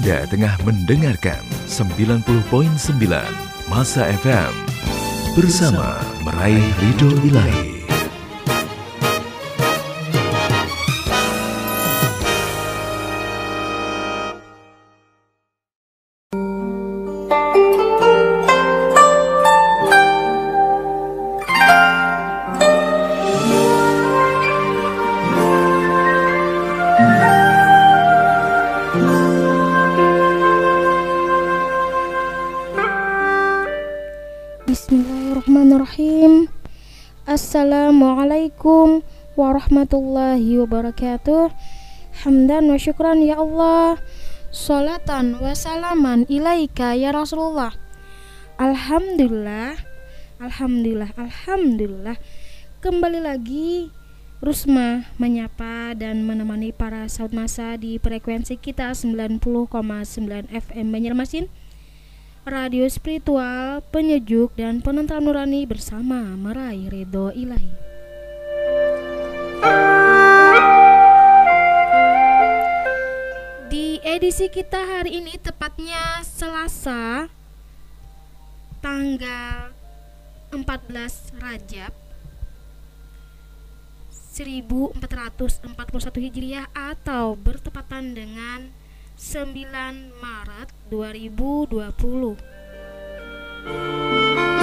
Anda tengah mendengarkan 90.9 Masa FM bersama meraih ridho ilahi. Warahmatullahi wabarakatuh. Hamdan wa syukran ya Allah. Salatan wa salaman ilaika ya Rasulullah. Alhamdulillah Alhamdulillah Alhamdulillah. Kembali lagi Rusma menyapa dan menemani para saud masa di frekuensi kita 90,9 FM Banjarmasin. Radio spiritual, penyejuk, dan penentang nurani bersama meraih ridho ilahi. Di edisi kita hari ini tepatnya Selasa tanggal 14 Rajab 1441 Hijriah atau bertepatan dengan 9 Maret 2020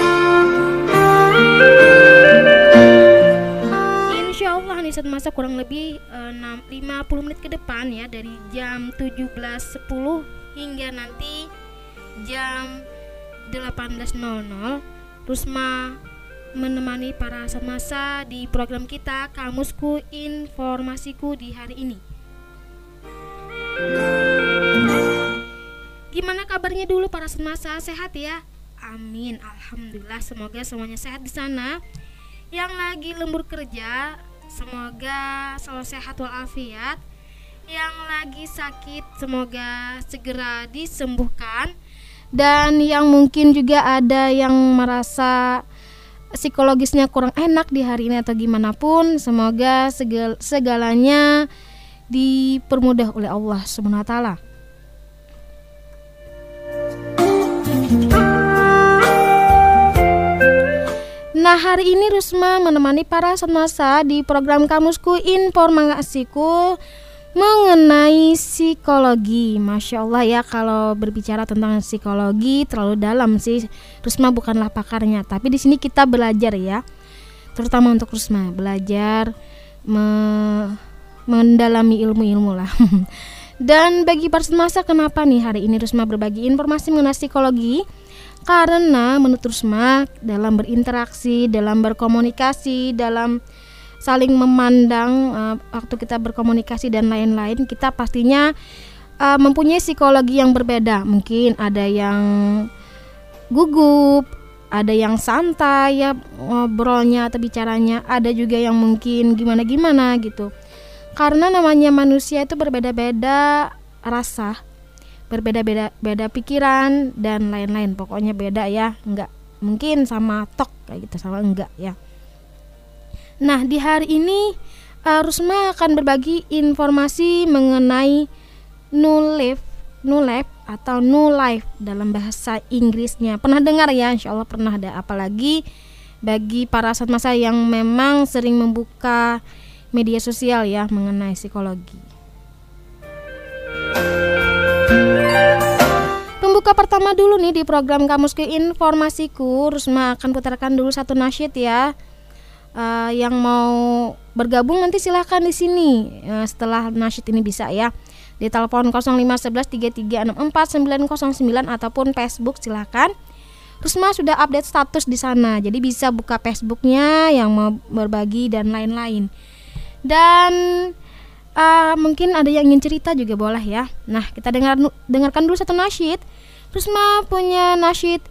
Satu masa kurang lebih uh, 6, 50 menit ke depan ya dari jam 17.10 hingga nanti jam 18.00 Rusma menemani para semasa di program kita Kamusku Informasiku di hari ini. Gimana kabarnya dulu para semasa sehat ya? Amin, alhamdulillah semoga semuanya sehat di sana. Yang lagi lembur kerja, semoga selalu sehat walafiat. Yang lagi sakit, semoga segera disembuhkan. Dan yang mungkin juga ada yang merasa psikologisnya kurang enak di hari ini atau gimana pun, semoga segalanya dipermudah oleh Allah Subhanahu wa taala. Nah hari ini Rusma menemani para semasa di program Kamusku Informasiku mengenai psikologi. Masya Allah ya kalau berbicara tentang psikologi terlalu dalam sih. Rusma bukanlah pakarnya tapi di sini kita belajar ya. Terutama untuk Rusma belajar me mendalami ilmu-ilmu lah. Dan bagi para semasa kenapa nih hari ini Rusma berbagi informasi mengenai psikologi karena menurut Rusma dalam berinteraksi, dalam berkomunikasi, dalam saling memandang uh, waktu kita berkomunikasi dan lain-lain, kita pastinya uh, mempunyai psikologi yang berbeda. Mungkin ada yang gugup, ada yang santai ya ngobrolnya atau bicaranya, ada juga yang mungkin gimana-gimana gitu. Karena namanya manusia itu berbeda-beda rasa berbeda-beda beda pikiran dan lain-lain. Pokoknya beda ya nggak mungkin sama tok kayak gitu sama enggak ya. Nah di hari ini uh, Rusma akan berbagi informasi mengenai new life new life atau new life dalam bahasa Inggrisnya. Pernah dengar ya? Insya Allah pernah ada. Apalagi bagi para saat masa yang memang sering membuka media sosial ya mengenai psikologi Pembuka pertama dulu nih di program Kamus Informasiku. Rusma akan putarkan dulu satu nasyid ya. Uh, Yang mau bergabung nanti silahkan di sini. Uh, Setelah nasyid ini bisa ya. Di telepon 05113364909 ataupun Facebook silahkan. Rusma sudah update status di sana Jadi bisa buka Facebooknya yang mau berbagi dan lain-lain. Dan uh, mungkin ada yang ingin cerita juga boleh ya. Nah kita dengar dengarkan dulu satu nasyid Rusma punya nasyid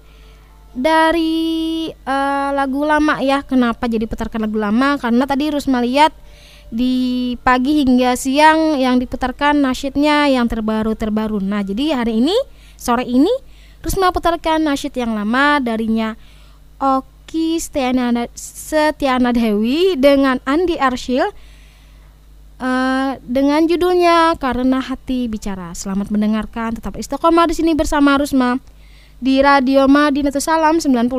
dari uh, lagu lama ya. Kenapa jadi putarkan lagu lama? Karena tadi Rusma lihat di pagi hingga siang yang diputarkan nasyidnya yang terbaru-terbaru. Nah, jadi hari ini sore ini Rusma putarkan nasyid yang lama darinya Oki Setiana, Setiana Dewi dengan Andi Arshil Eh, dengan judulnya Karena Hati Bicara. Selamat mendengarkan, tetap istiqomah di sini bersama Rusma di Radio Madinatus Salam 90,9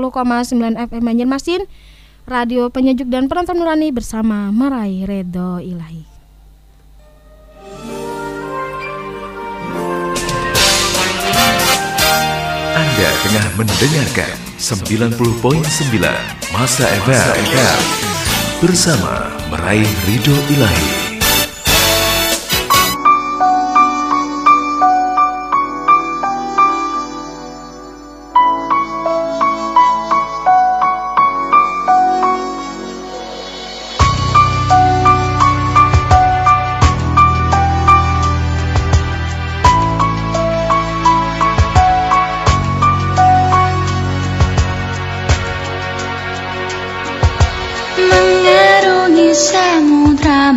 FM Banjarmasin. Radio penyejuk dan penonton nurani bersama meraih Redo Ilahi. Anda tengah mendengarkan 90.9 Masa Eva bersama meraih ridho ilahi.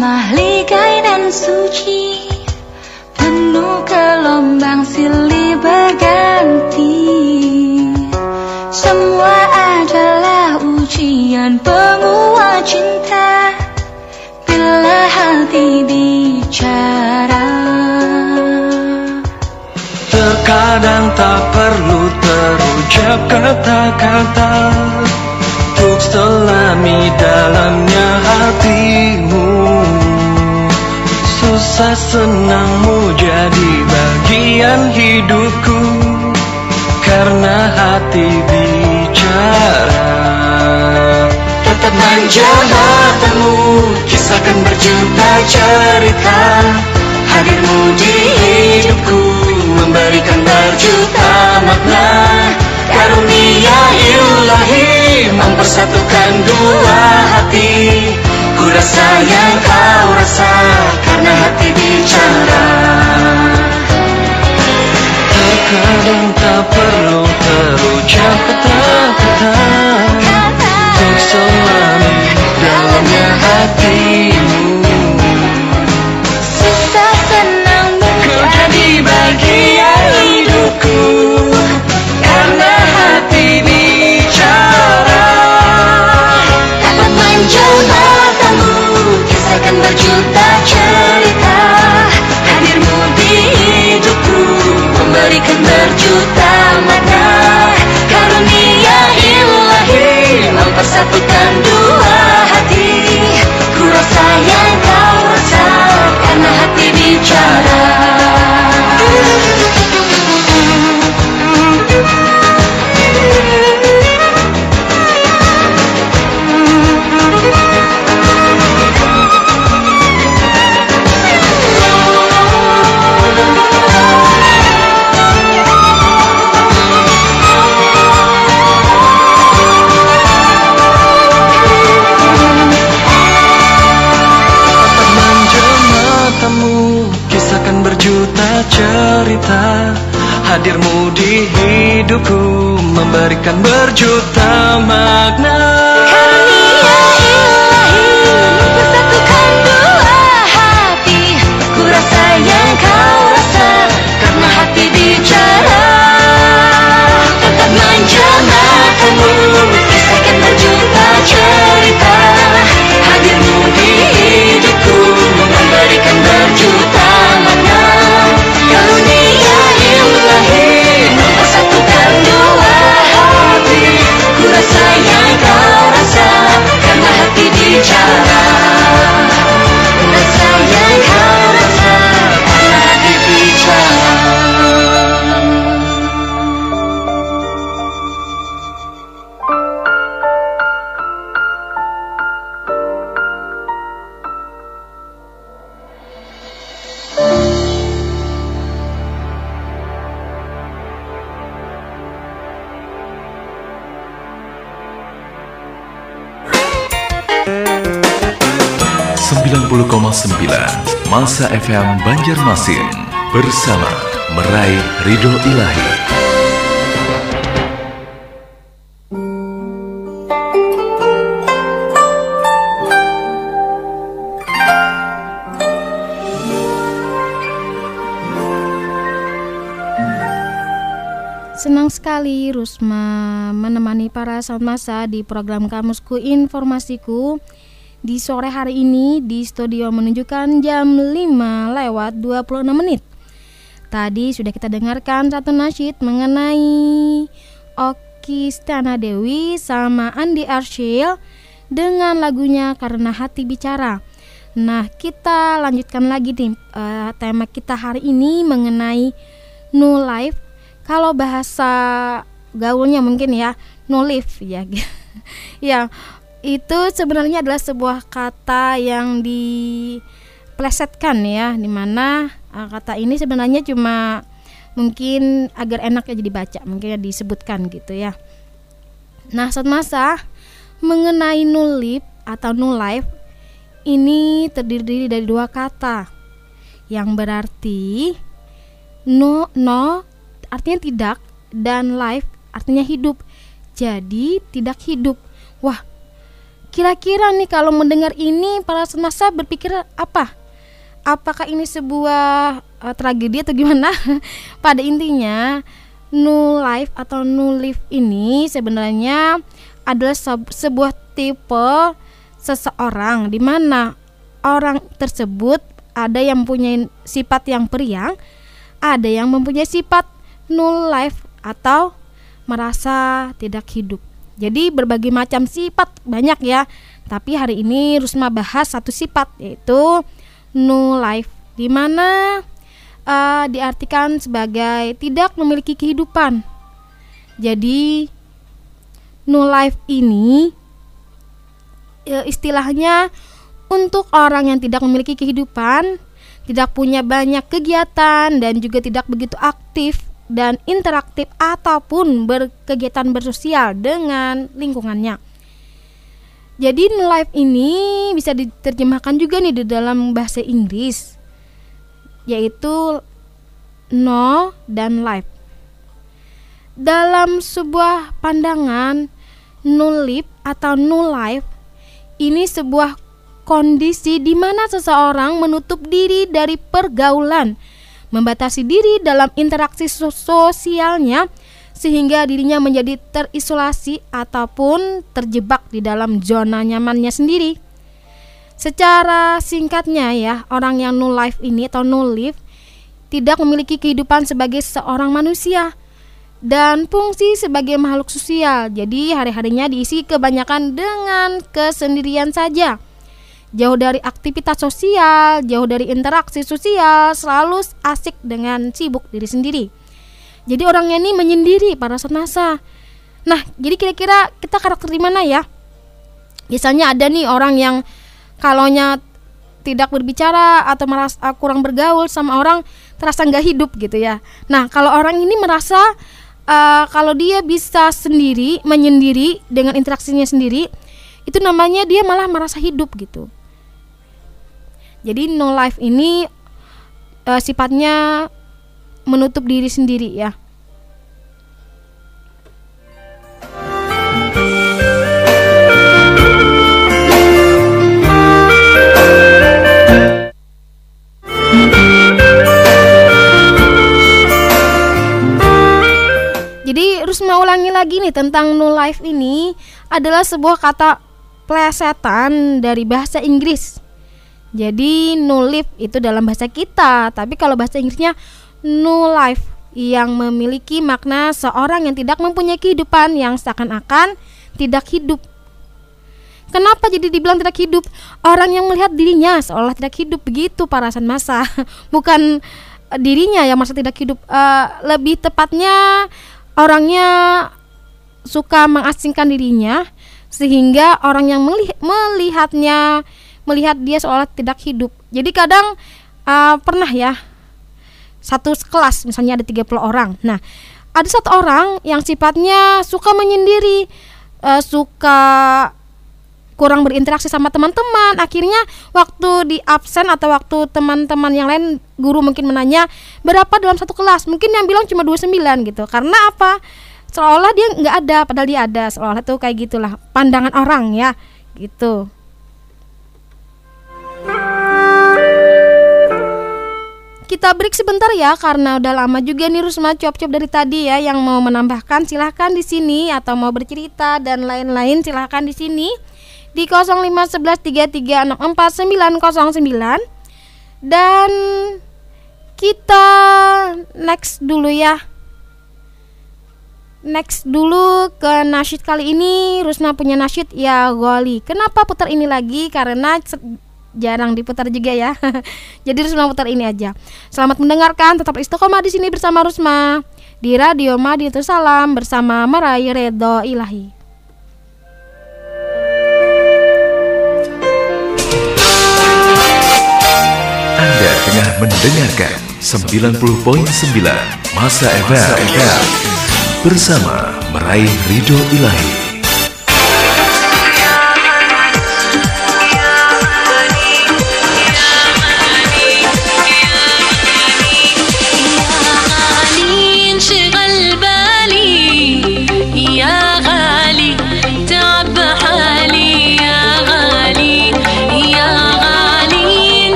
Mahligai dan suci Penuh gelombang silih berganti. Semua adalah ujian penguat cinta Bila hati bicara. Terkadang tak perlu terucap kata-kata Untuk selami dalamnya hatimu rasa senangmu jadi bagian hidupku Karena hati bicara. Tetap manja matamu Kisahkan berjuta cerita. Hadirmu di hidupku Memberikan berjuta makna. Karunia ilahi mempersatukan dua hati. Ku rasa yang kau rasa karena hati bicara. Terkadang tak perlu terucap kata-kata Untuk selalu dalamnya hatimu. Nusa FM Banjarmasin bersama meraih ridho ilahi. Senang sekali Rusma menemani para sound masa di program Kamusku Informasiku sore hari ini di studio menunjukkan jam 5 lewat 26 menit. Tadi sudah kita dengarkan satu nasyid mengenai Oki Stana Dewi sama Andi Arshil dengan lagunya Karena Hati Bicara. Nah, kita lanjutkan lagi nih uh, tema kita hari ini mengenai no life. Kalau bahasa gaulnya mungkin ya no life ya. ya, itu sebenarnya adalah sebuah kata yang diplesetkan ya di mana uh, kata ini sebenarnya cuma mungkin agar enak ya dibaca mungkin ya disebutkan gitu ya. Nah saat masa mengenai nulip atau life ini terdiri dari dua kata. Yang berarti no no artinya tidak dan life artinya hidup. Jadi tidak hidup. Wah Kira-kira nih kalau mendengar ini para semasa berpikir apa? Apakah ini sebuah uh, tragedi atau gimana? Pada intinya, new life atau new life ini sebenarnya adalah sebuah tipe seseorang di mana orang tersebut ada yang mempunyai sifat yang periang, ada yang mempunyai sifat null life atau merasa tidak hidup. Jadi berbagai macam sifat banyak ya. Tapi hari ini Rusma bahas satu sifat yaitu no life di mana uh, diartikan sebagai tidak memiliki kehidupan. Jadi no life ini uh, istilahnya untuk orang yang tidak memiliki kehidupan, tidak punya banyak kegiatan dan juga tidak begitu aktif dan interaktif ataupun berkegiatan bersosial dengan lingkungannya. Jadi live ini bisa diterjemahkan juga nih di dalam bahasa Inggris yaitu no dan live. Dalam sebuah pandangan null live atau null life ini sebuah kondisi di mana seseorang menutup diri dari pergaulan membatasi diri dalam interaksi sosialnya sehingga dirinya menjadi terisolasi ataupun terjebak di dalam zona nyamannya sendiri. Secara singkatnya ya, orang yang no life ini atau no live tidak memiliki kehidupan sebagai seorang manusia dan fungsi sebagai makhluk sosial. Jadi hari-harinya diisi kebanyakan dengan kesendirian saja jauh dari aktivitas sosial, jauh dari interaksi sosial, selalu asik dengan sibuk diri sendiri. Jadi orangnya ini menyendiri para senasa. Nah, jadi kira-kira kita karakter di mana ya? Biasanya ada nih orang yang kalaunya tidak berbicara atau merasa uh, kurang bergaul sama orang terasa nggak hidup gitu ya. Nah, kalau orang ini merasa uh, kalau dia bisa sendiri menyendiri dengan interaksinya sendiri, itu namanya dia malah merasa hidup gitu. Jadi no life ini uh, sifatnya menutup diri sendiri ya. Jadi Rusma ulangi lagi nih tentang no life ini adalah sebuah kata plesetan dari bahasa Inggris jadi no life itu dalam bahasa kita, tapi kalau bahasa Inggrisnya no life yang memiliki makna seorang yang tidak mempunyai kehidupan yang seakan-akan tidak hidup. Kenapa jadi dibilang tidak hidup? Orang yang melihat dirinya seolah tidak hidup begitu parasan masa, bukan dirinya yang masa tidak hidup. Uh, lebih tepatnya orangnya suka mengasingkan dirinya sehingga orang yang melihatnya melihat dia seolah tidak hidup. Jadi kadang uh, pernah ya satu kelas misalnya ada 30 orang. Nah, ada satu orang yang sifatnya suka menyendiri, uh, suka kurang berinteraksi sama teman-teman. Akhirnya waktu di absen atau waktu teman-teman yang lain guru mungkin menanya berapa dalam satu kelas, mungkin yang bilang cuma 29 gitu. Karena apa? Seolah dia nggak ada, padahal dia ada. Seolah itu kayak gitulah pandangan orang ya, gitu. Kita break sebentar ya karena udah lama juga nih Rusma cop-cop dari tadi ya yang mau menambahkan silahkan di sini atau mau bercerita dan lain-lain silahkan di sini di 05133649909 dan kita next dulu ya. Next dulu ke nasyid kali ini Rusna punya nasyid ya Goli. Kenapa putar ini lagi? Karena jarang diputar juga ya. Jadi Rusma putar ini aja. Selamat mendengarkan, tetap istiqomah di sini bersama Rusma di Radio Madinatul Salam bersama meraih Redo Ilahi. Anda tengah mendengarkan 90.9 Masa FM bersama meraih Ridho Ilahi.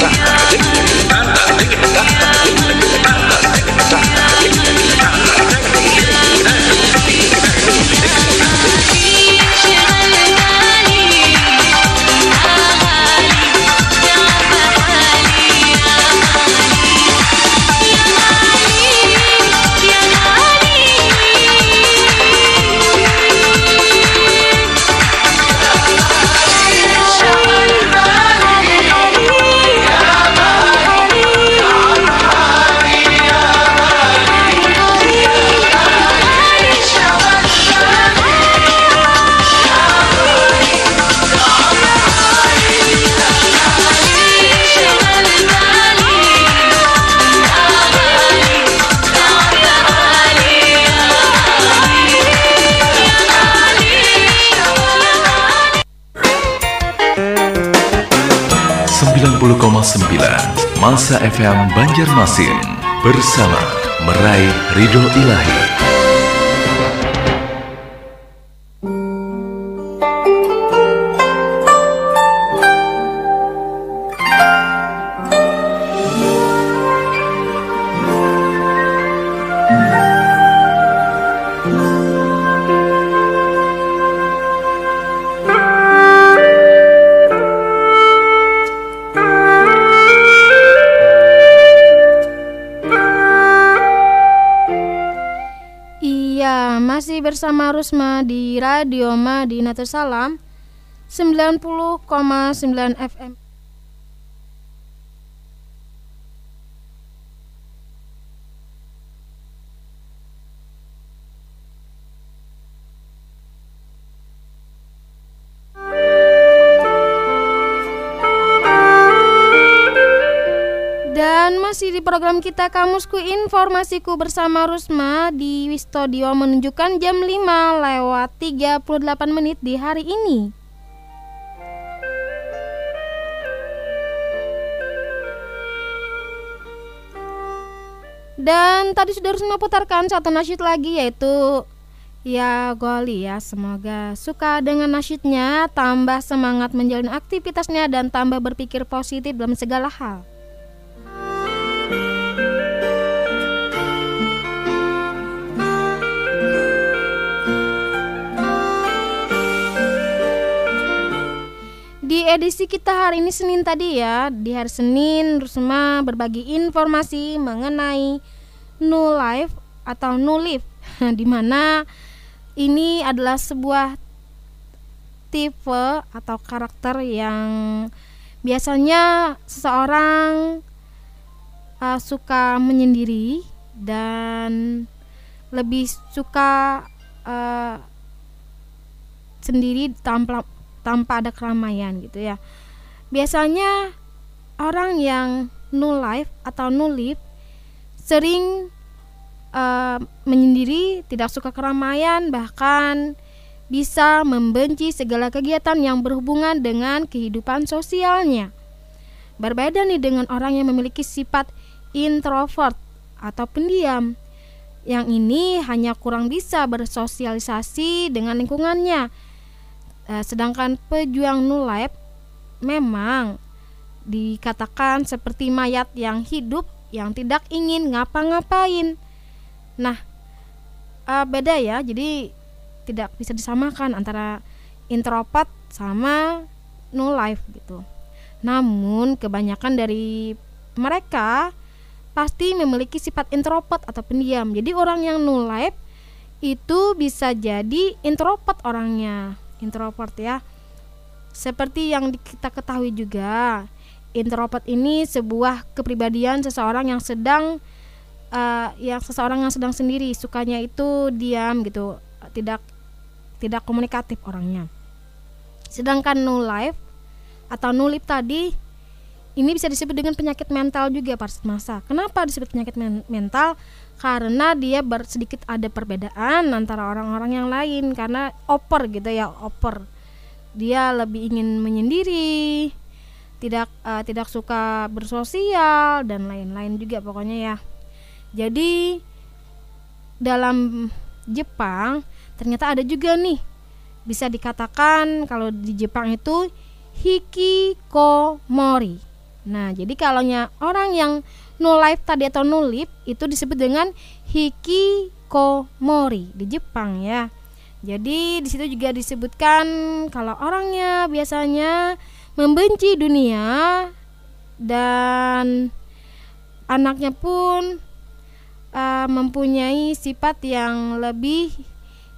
Bye. Masa FM Banjarmasin bersama meraih ridho ilahi. Di Radio Madinatul Salam 90,9 FM. Program kita Kamusku Informasiku bersama Rusma di Wistodio menunjukkan jam 5 lewat 38 menit di hari ini. Dan tadi sudah Rusma putarkan satu nasyid lagi yaitu Ya Goli ya Semoga suka dengan nasyidnya Tambah semangat menjalani aktivitasnya Dan tambah berpikir positif dalam segala hal edisi kita hari ini Senin tadi ya, di hari Senin Rusma berbagi informasi mengenai New Life atau New Life di mana ini adalah sebuah tipe atau karakter yang biasanya seseorang uh, suka menyendiri dan lebih suka uh, sendiri tanpa tanpa ada keramaian gitu ya. Biasanya orang yang no life atau no live sering uh, menyendiri, tidak suka keramaian, bahkan bisa membenci segala kegiatan yang berhubungan dengan kehidupan sosialnya. Berbeda nih dengan orang yang memiliki sifat introvert atau pendiam. Yang ini hanya kurang bisa bersosialisasi dengan lingkungannya Uh, sedangkan pejuang nulep memang dikatakan seperti mayat yang hidup yang tidak ingin ngapa-ngapain. Nah, uh, beda ya. Jadi tidak bisa disamakan antara introvert sama no life gitu. Namun kebanyakan dari mereka pasti memiliki sifat introvert atau pendiam. Jadi orang yang no life itu bisa jadi introvert orangnya introvert ya. Seperti yang kita ketahui juga, introvert ini sebuah kepribadian seseorang yang sedang uh, yang seseorang yang sedang sendiri, sukanya itu diam gitu, tidak tidak komunikatif orangnya. Sedangkan no life atau no life tadi ini bisa disebut dengan penyakit mental juga Pak masa. Kenapa disebut penyakit men mental? Karena dia ber sedikit ada perbedaan antara orang-orang yang lain karena oper gitu ya, oper. Dia lebih ingin menyendiri, tidak uh, tidak suka bersosial dan lain-lain juga pokoknya ya. Jadi dalam Jepang ternyata ada juga nih bisa dikatakan kalau di Jepang itu hikikomori Nah, jadi kalau orang yang no life tadi atau no live itu disebut dengan hikikomori di Jepang ya. Jadi di situ juga disebutkan kalau orangnya biasanya membenci dunia dan anaknya pun uh, mempunyai sifat yang lebih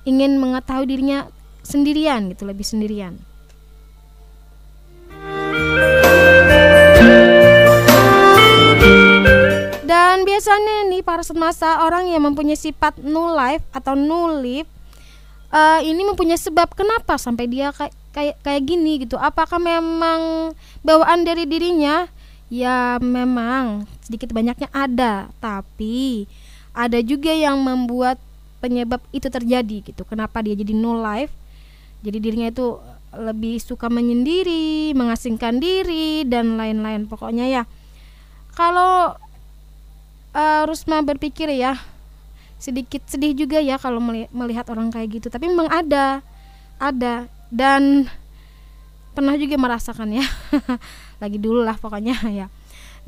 ingin mengetahui dirinya sendirian gitu, lebih sendirian. Para semasa orang yang mempunyai sifat no life atau no live uh, ini mempunyai sebab kenapa sampai dia kayak kayak kayak gini gitu. Apakah memang bawaan dari dirinya? Ya memang sedikit banyaknya ada, tapi ada juga yang membuat penyebab itu terjadi gitu. Kenapa dia jadi no life? Jadi dirinya itu lebih suka menyendiri, mengasingkan diri dan lain-lain pokoknya ya. Kalau uh, Rusma berpikir ya sedikit sedih juga ya kalau melihat orang kayak gitu, tapi memang ada, ada dan pernah juga merasakan ya. Lagi dulu lah pokoknya ya.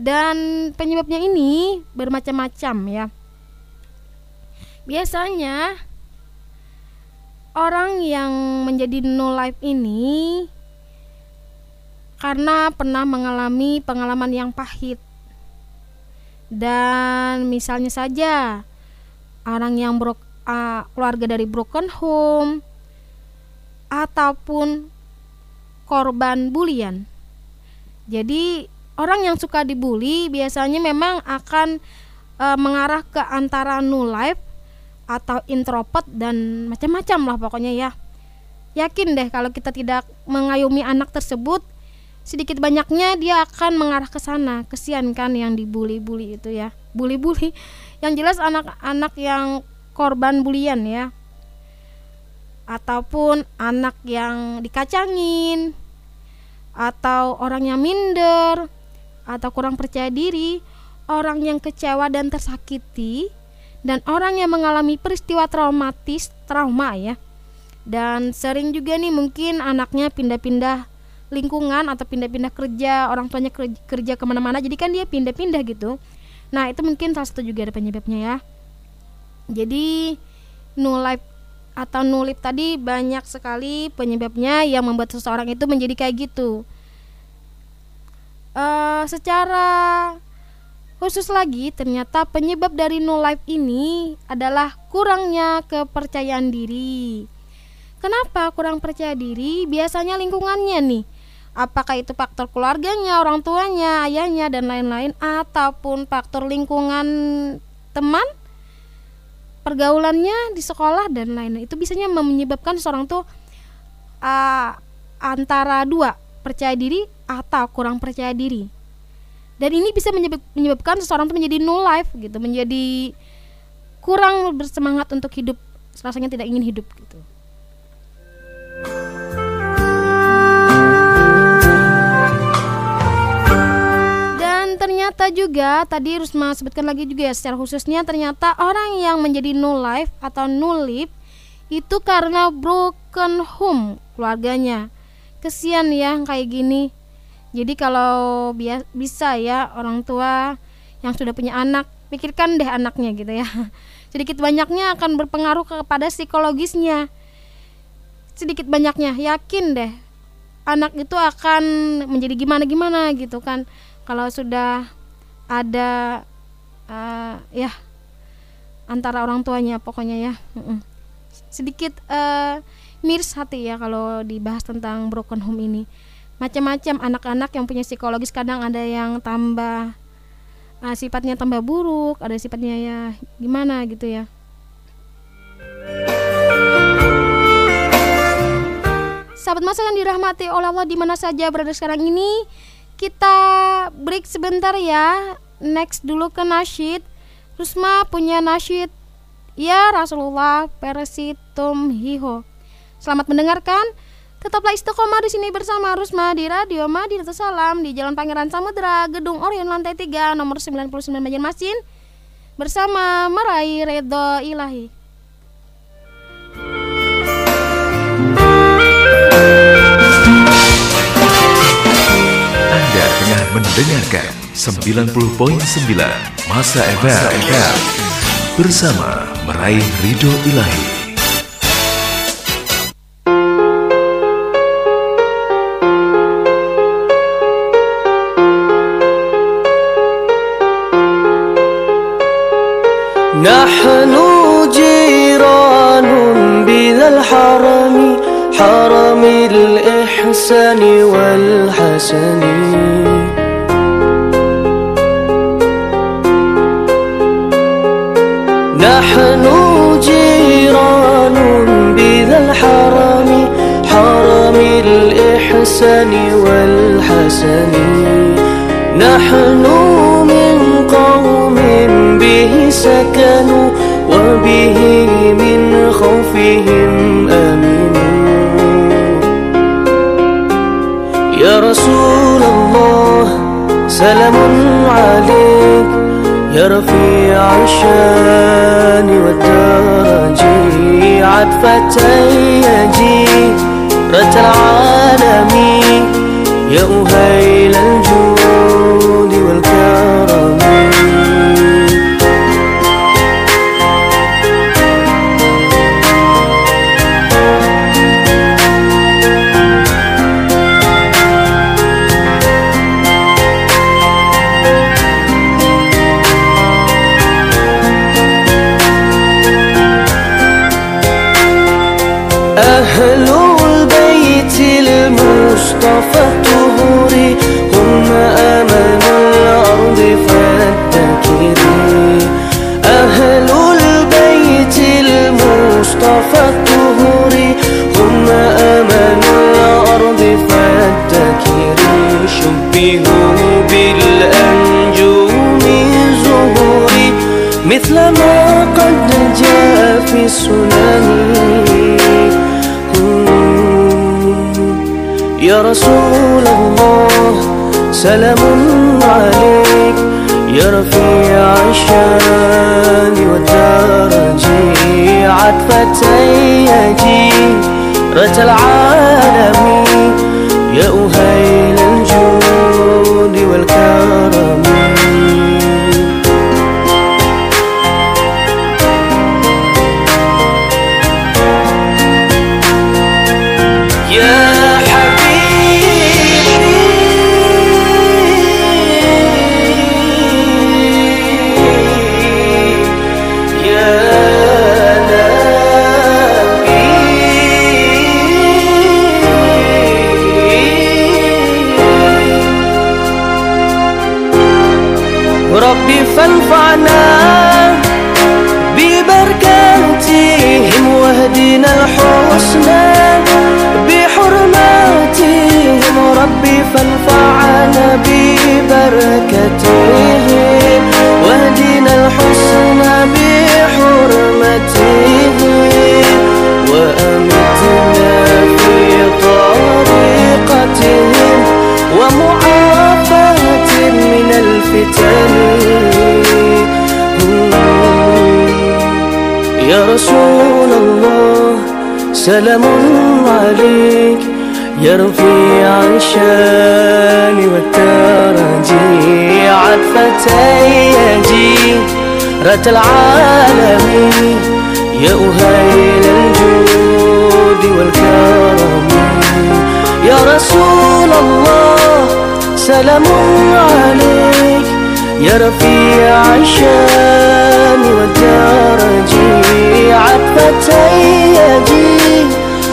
Dan penyebabnya ini bermacam-macam ya. Biasanya orang yang menjadi no life ini karena pernah mengalami pengalaman yang pahit. Dan misalnya saja orang yang bro, uh, keluarga dari broken home ataupun korban bulian. Jadi orang yang suka dibully biasanya memang akan uh, mengarah ke antara no life atau introvert dan macam-macam lah pokoknya ya. Yakin deh kalau kita tidak mengayomi anak tersebut sedikit banyaknya dia akan mengarah ke sana. Kesian kan yang dibully-bully itu ya. Bully-bully. Yang jelas anak-anak yang korban bulian ya. Ataupun anak yang dikacangin atau orang yang minder atau kurang percaya diri, orang yang kecewa dan tersakiti dan orang yang mengalami peristiwa traumatis trauma ya dan sering juga nih mungkin anaknya pindah-pindah lingkungan atau pindah-pindah kerja orang tuanya kerja, ke mana-mana jadi kan dia pindah-pindah gitu nah itu mungkin salah satu juga ada penyebabnya ya jadi no life atau nulip tadi banyak sekali penyebabnya yang membuat seseorang itu menjadi kayak gitu uh, secara Khusus lagi, ternyata penyebab dari no life ini adalah kurangnya kepercayaan diri. Kenapa kurang percaya diri? Biasanya lingkungannya nih. Apakah itu faktor keluarganya, orang tuanya, ayahnya dan lain-lain ataupun faktor lingkungan teman, pergaulannya di sekolah dan lain-lain. Itu biasanya menyebabkan seorang tuh uh, antara dua, percaya diri atau kurang percaya diri. Dan ini bisa menyebabkan seseorang itu menjadi no life gitu menjadi kurang bersemangat untuk hidup rasanya tidak ingin hidup gitu ternyata juga tadi Rusma sebutkan lagi juga ya secara khususnya ternyata orang yang menjadi no life atau no itu karena broken home keluarganya kesian ya kayak gini jadi kalau bisa ya orang tua yang sudah punya anak, pikirkan deh anaknya gitu ya. Sedikit banyaknya akan berpengaruh kepada psikologisnya. Sedikit banyaknya yakin deh anak itu akan menjadi gimana-gimana gitu kan. Kalau sudah ada uh, ya antara orang tuanya pokoknya ya. Sedikit uh, miris hati ya kalau dibahas tentang broken home ini. Macam-macam anak-anak yang punya psikologis kadang ada yang tambah uh, sifatnya tambah buruk ada sifatnya ya gimana gitu ya. Sahabat masa yang dirahmati oleh Allah di mana saja berada sekarang ini kita break sebentar ya. Next dulu ke nasyid. Rusma punya nasyid. Ya Rasulullah Persitum Hiho. Selamat mendengarkan. Tetaplah istiqomah di sini bersama Rusma di Radio Madinah Salam di Jalan Pangeran Samudra, Gedung Orion lantai 3, nomor 99 Banjarmasin bersama meraih Redo Ilahi. mendengarkan 90.9 Masa FM bersama meraih Ridho Ilahi. نحن جيران بذا الحرم حرم الإحسان والحسن الإحسان والحسن. نحن من قوم به سكنوا وبه من خوفهم أمنوا. يا رسول الله سلام عليك. يا رفيع الشان والدرج عطفة رت العالمين. يا أهيل الجود. Selam فانفعنا ببركتهم واهدنا الحسنى بحرمتهم وأمتنا في طريقتهم ومعافاة من الفتن. يا رسول الله سلام عليك. يا رفيع الشان والترجي عطفة رت العالمين يا أهيل الجود والكرم يا رسول الله سلام عليك. يا رفيع الشأن والدرج عطفة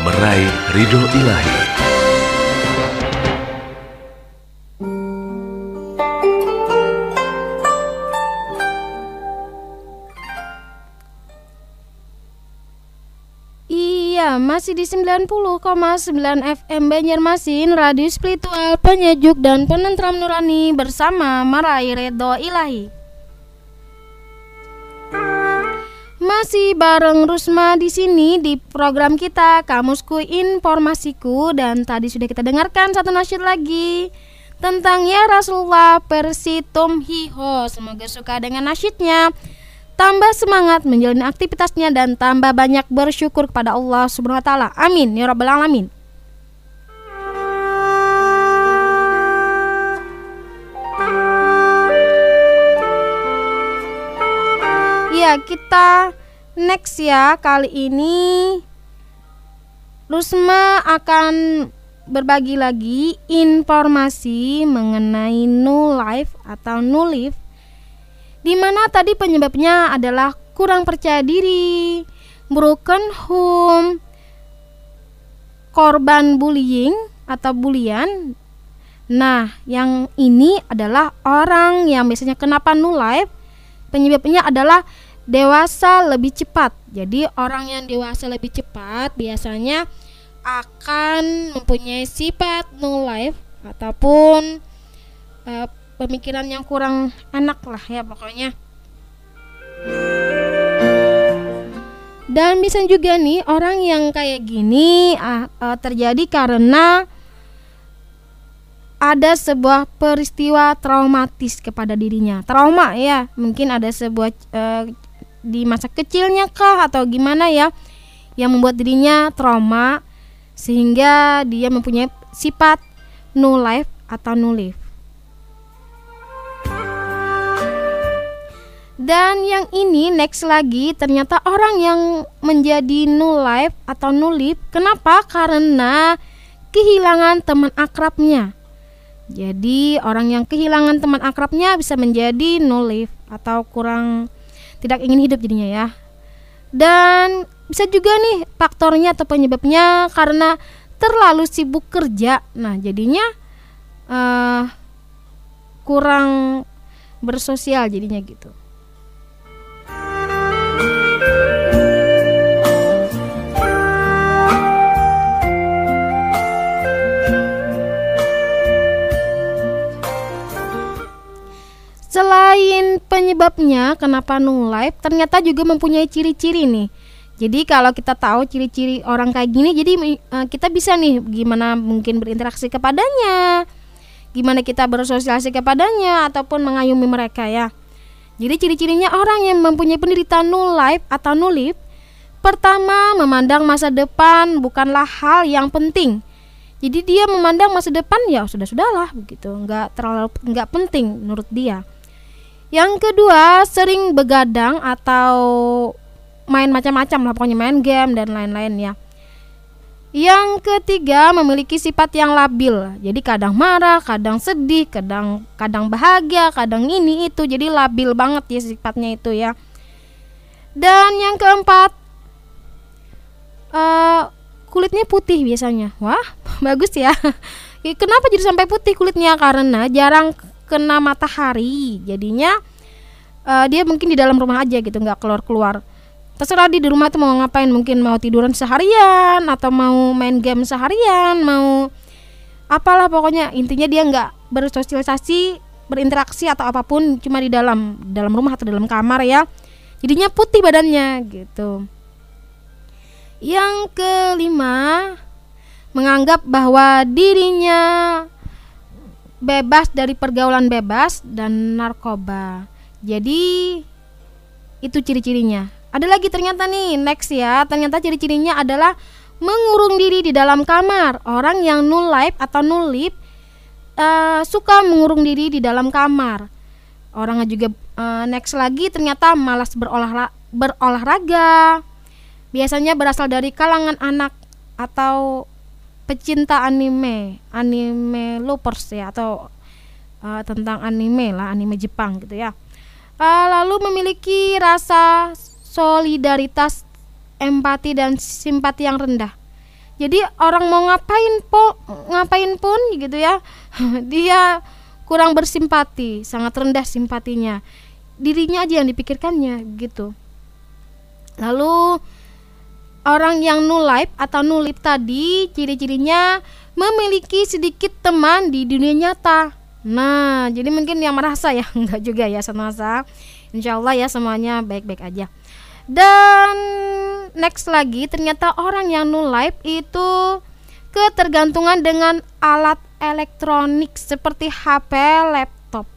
meraih ridho ilahi. Iya, masih di 90,9 FM Banjarmasin, radio spiritual, penyejuk dan penentram nurani bersama Marai Redo Ilahi. Masih bareng Rusma di sini di program kita Kamusku Informasiku dan tadi sudah kita dengarkan satu nasyid lagi tentang ya Rasulullah versi Tom Hiho. Semoga suka dengan nasyidnya. Tambah semangat menjalani aktivitasnya dan tambah banyak bersyukur kepada Allah Subhanahu wa taala. Amin ya rabbal alamin. Ya, kita next ya. Kali ini Rusma akan berbagi lagi informasi mengenai no life atau no life di mana tadi penyebabnya adalah kurang percaya diri, broken home, korban bullying atau bulian. Nah, yang ini adalah orang yang biasanya kenapa no life penyebabnya adalah dewasa lebih cepat. Jadi orang yang dewasa lebih cepat biasanya akan mempunyai sifat no life ataupun uh, pemikiran yang kurang enak lah ya pokoknya. Dan bisa juga nih orang yang kayak gini uh, uh, terjadi karena ada sebuah peristiwa traumatis kepada dirinya. Trauma ya, mungkin ada sebuah uh, di masa kecilnya kah atau gimana ya yang membuat dirinya trauma sehingga dia mempunyai sifat no life atau no life. Dan yang ini next lagi ternyata orang yang menjadi no life atau no life kenapa? Karena kehilangan teman akrabnya. Jadi orang yang kehilangan teman akrabnya bisa menjadi no live atau kurang tidak ingin hidup jadinya ya. Dan bisa juga nih faktornya atau penyebabnya karena terlalu sibuk kerja. Nah, jadinya uh, kurang bersosial jadinya gitu. Selain penyebabnya kenapa no life, ternyata juga mempunyai ciri-ciri nih. Jadi kalau kita tahu ciri-ciri orang kayak gini, jadi uh, kita bisa nih gimana mungkin berinteraksi kepadanya, gimana kita bersosialisasi kepadanya ataupun mengayomi mereka ya. Jadi ciri-cirinya orang yang mempunyai penderitaan no life atau no life, pertama memandang masa depan bukanlah hal yang penting. Jadi dia memandang masa depan ya sudah sudahlah begitu, nggak terlalu nggak penting menurut dia. Yang kedua, sering begadang atau main macam-macam lah pokoknya main game dan lain-lain ya. Yang ketiga, memiliki sifat yang labil. Jadi kadang marah, kadang sedih, kadang kadang bahagia, kadang ini itu. Jadi labil banget ya sifatnya itu ya. Dan yang keempat, uh, kulitnya putih biasanya. Wah, bagus ya. Kenapa jadi sampai putih kulitnya? Karena jarang kena matahari. Jadinya uh, dia mungkin di dalam rumah aja gitu nggak keluar keluar terserah di rumah tuh mau ngapain mungkin mau tiduran seharian atau mau main game seharian mau apalah pokoknya. Intinya dia nggak bersosialisasi berinteraksi atau apa pun cuma di dalam dalam rumah atau dalam kamar ya. Jadinya putih badannya gitu. Yang kelima menganggap bahwa dirinya bebas dari pergaulan bebas dan narkoba. Jadi itu ciri-cirinya. Ada lagi ternyata nih next ya. Ternyata ciri-cirinya adalah mengurung diri di dalam kamar. Orang yang null life atau null lip uh, suka mengurung diri di dalam kamar. Orangnya juga uh, next lagi ternyata malas berolah berolahraga. Biasanya berasal dari kalangan anak atau pecinta anime, anime lovers ya atau uh, tentang anime lah, anime Jepang gitu ya. Uh, lalu memiliki rasa solidaritas, empati dan simpati yang rendah. Jadi orang mau ngapain po ngapain pun gitu ya, dia kurang bersimpati, sangat rendah simpatinya. Dirinya aja yang dipikirkannya gitu. Lalu Orang yang life atau nulip tadi ciri-cirinya memiliki sedikit teman di dunia nyata. Nah, jadi mungkin yang merasa ya, enggak juga ya semasa. Insya Allah ya semuanya baik-baik aja. Dan next lagi ternyata orang yang life itu ketergantungan dengan alat elektronik seperti HP, laptop.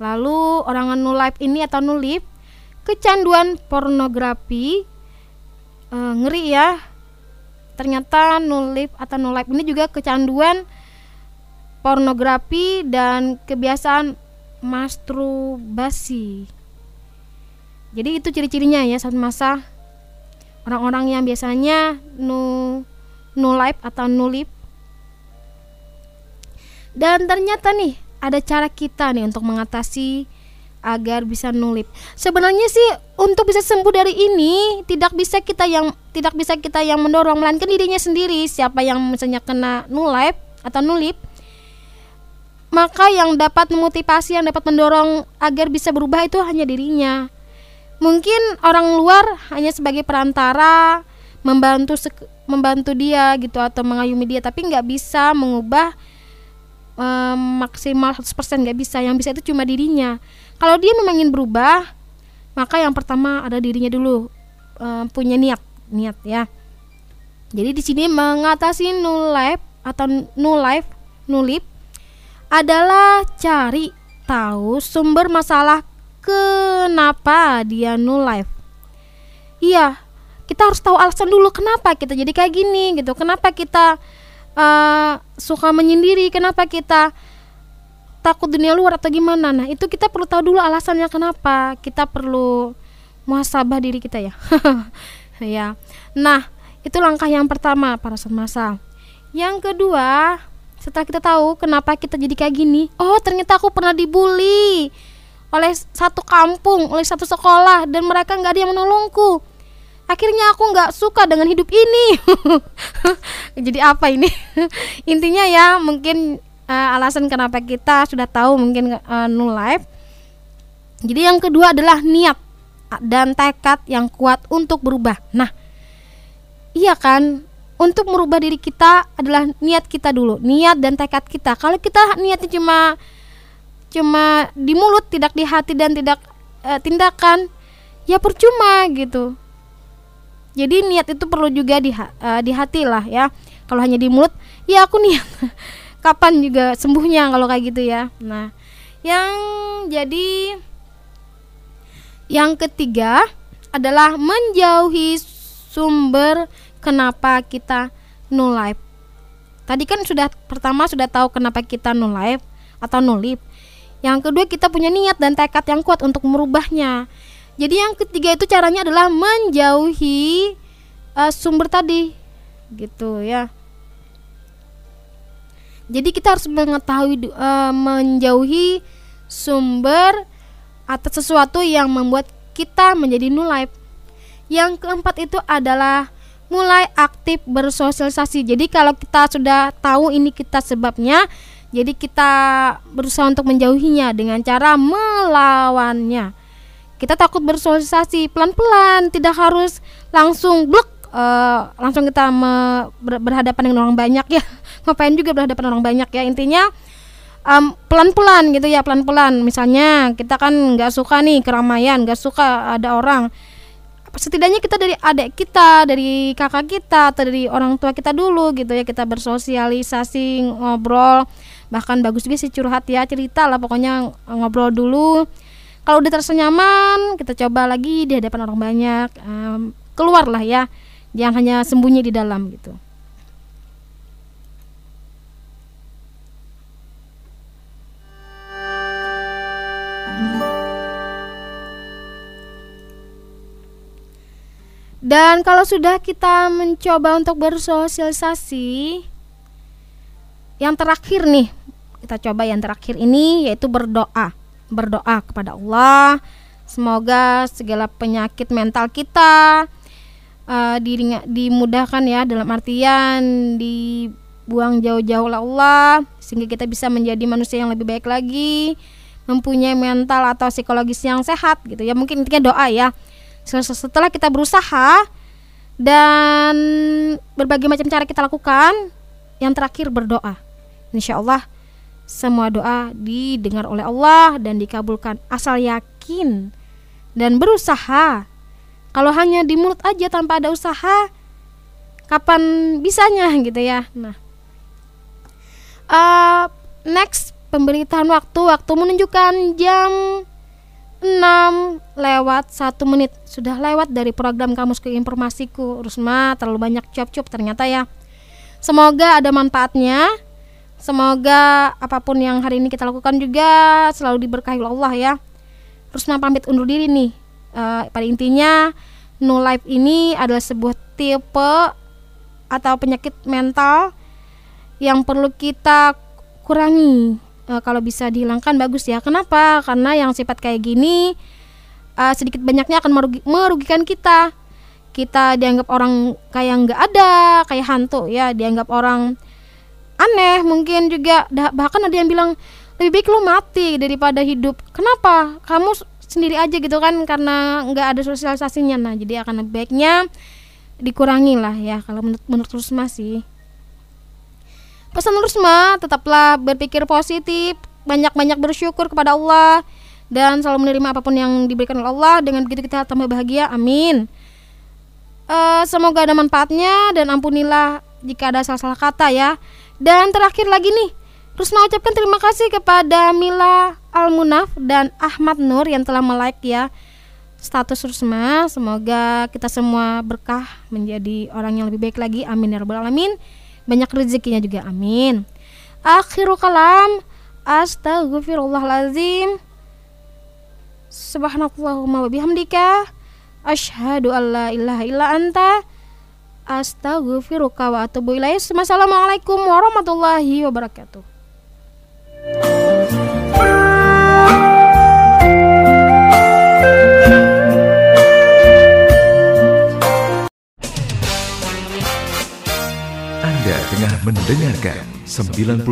Lalu orang life ini atau nulip kecanduan pornografi uh, ngeri ya. Ternyata nulip atau nulip ini juga kecanduan pornografi dan kebiasaan masturbasi. Jadi itu ciri-cirinya ya saat masa orang-orang yang biasanya nu nulip atau nulip. Dan ternyata nih ada cara kita nih untuk mengatasi agar bisa nulip. Sebenarnya sih untuk bisa sembuh dari ini tidak bisa kita yang tidak bisa kita yang mendorong melainkan dirinya sendiri. Siapa yang misalnya kena nulip atau nulip maka yang dapat memotivasi, yang dapat mendorong agar bisa berubah itu hanya dirinya. Mungkin orang luar hanya sebagai perantara membantu membantu dia gitu atau mengayumi dia, tapi nggak bisa mengubah um, maksimal 100% nggak bisa. Yang bisa itu cuma dirinya. Kalau dia memang ingin berubah, maka yang pertama ada dirinya dulu um, punya niat, niat ya. Jadi di sini mengatasi null life atau null life, nulip adalah cari tahu sumber masalah kenapa dia no life. Iya, kita harus tahu alasan dulu kenapa kita jadi kayak gini gitu. Kenapa kita uh, suka menyendiri? Kenapa kita takut dunia luar atau gimana? Nah, itu kita perlu tahu dulu alasannya kenapa. Kita perlu muhasabah diri kita ya. ya. Nah, itu langkah yang pertama para masa. Yang kedua, setelah kita tahu kenapa kita jadi kayak gini oh ternyata aku pernah dibully oleh satu kampung oleh satu sekolah dan mereka nggak ada yang menolongku akhirnya aku nggak suka dengan hidup ini jadi apa ini intinya ya mungkin uh, alasan kenapa kita sudah tahu mungkin uh, no life jadi yang kedua adalah niat dan tekad yang kuat untuk berubah nah iya kan untuk merubah diri kita adalah niat kita dulu, niat dan tekad kita. Kalau kita niatnya cuma cuma di mulut, tidak di hati dan tidak e, tindakan, ya percuma gitu. Jadi niat itu perlu juga di e, di hati lah ya. Kalau hanya di mulut, ya aku niat. Kapan juga sembuhnya kalau kayak gitu ya. Nah, yang jadi yang ketiga adalah menjauhi sumber kenapa kita no life. Tadi kan sudah pertama sudah tahu kenapa kita no life atau no life. Yang kedua kita punya niat dan tekad yang kuat untuk merubahnya. Jadi yang ketiga itu caranya adalah menjauhi uh, sumber tadi, gitu ya. Jadi kita harus mengetahui uh, menjauhi sumber atau sesuatu yang membuat kita menjadi life. Yang keempat itu adalah mulai aktif bersosialisasi. Jadi kalau kita sudah tahu ini kita sebabnya, jadi kita berusaha untuk menjauhinya dengan cara melawannya. Kita takut bersosialisasi pelan-pelan, tidak harus langsung blok uh, langsung kita me, ber, berhadapan dengan orang banyak ya. Ngapain juga berhadapan orang banyak ya. Intinya um, pelan-pelan gitu ya, pelan-pelan. Misalnya kita kan nggak suka nih keramaian, nggak suka ada orang setidaknya kita dari adik kita, dari kakak kita atau dari orang tua kita dulu gitu ya kita bersosialisasi ngobrol bahkan bagus juga sih curhat ya cerita lah pokoknya ngobrol dulu kalau udah terasa nyaman kita coba lagi di hadapan orang banyak um, keluar lah ya jangan hanya sembunyi di dalam gitu Dan kalau sudah kita mencoba untuk bersosialisasi, yang terakhir nih, kita coba yang terakhir ini yaitu berdoa. Berdoa kepada Allah, semoga segala penyakit mental kita uh, dimudahkan ya dalam artian dibuang jauh-jauh oleh Allah sehingga kita bisa menjadi manusia yang lebih baik lagi, mempunyai mental atau psikologis yang sehat gitu ya. Mungkin intinya doa ya setelah kita berusaha dan berbagai macam cara kita lakukan yang terakhir berdoa insya Allah semua doa didengar oleh Allah dan dikabulkan asal yakin dan berusaha kalau hanya di mulut aja tanpa ada usaha kapan bisanya gitu ya? Nah. Uh, next pemberitaan waktu. Waktu menunjukkan jam 6 lewat satu menit. Sudah lewat dari program kamus ke informasiku Rusma terlalu banyak cuap-cuap ternyata ya. Semoga ada manfaatnya. Semoga apa pun yang hari ini kita lakukan juga selalu diberkahi Allah ya. Rusma pamit undur diri nih uh, pada intinya no life ini adalah sebuah tipe atau penyakit mental yang perlu kita kurangi e, kalau bisa dihilangkan bagus ya. Kenapa? Karena yang sifat kayak gini e, sedikit banyaknya akan merugi, merugikan kita. Kita dianggap orang kayak nggak ada, kayak hantu ya, dianggap orang aneh mungkin juga bahkan ada yang bilang lebih baik lu mati daripada hidup kenapa kamu sendiri aja gitu kan karena nggak ada sosialisasinya. Nah jadi akan baiknya dikurangi lah ya kalau menurut menurut Rusma sih. Pesan Rusma tetaplah berpikir positif banyak-banyak bersyukur kepada Allah dan selalu menerima apa pun yang diberikan oleh Allah. Dengan begitu kita tambah bahagia amin. Uh, semoga ada manfaatnya dan ampunilah jika ada salah-salah kata ya. Dan terakhir lagi nih Rusma ucapkan terima kasih kepada Mila Almunaf dan Ahmad Nur yang telah melike ya status Rusma. Semoga kita semua berkah menjadi orang yang lebih baik lagi. Amin ya rabbal alamin. Banyak rezekinya juga. Amin. Akhirul kalam. Astaghfirullahalazim. Subhanallahumma wa bihamdika asyhadu alla ilaha illa anta astaghfiruka wa atubu ilaih. Wassalamualaikum warahmatullahi wabarakatuh. Anda tengah mendengarkan 90.9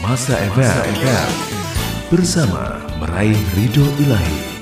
Masa FM bersama meraih ridho ilahi.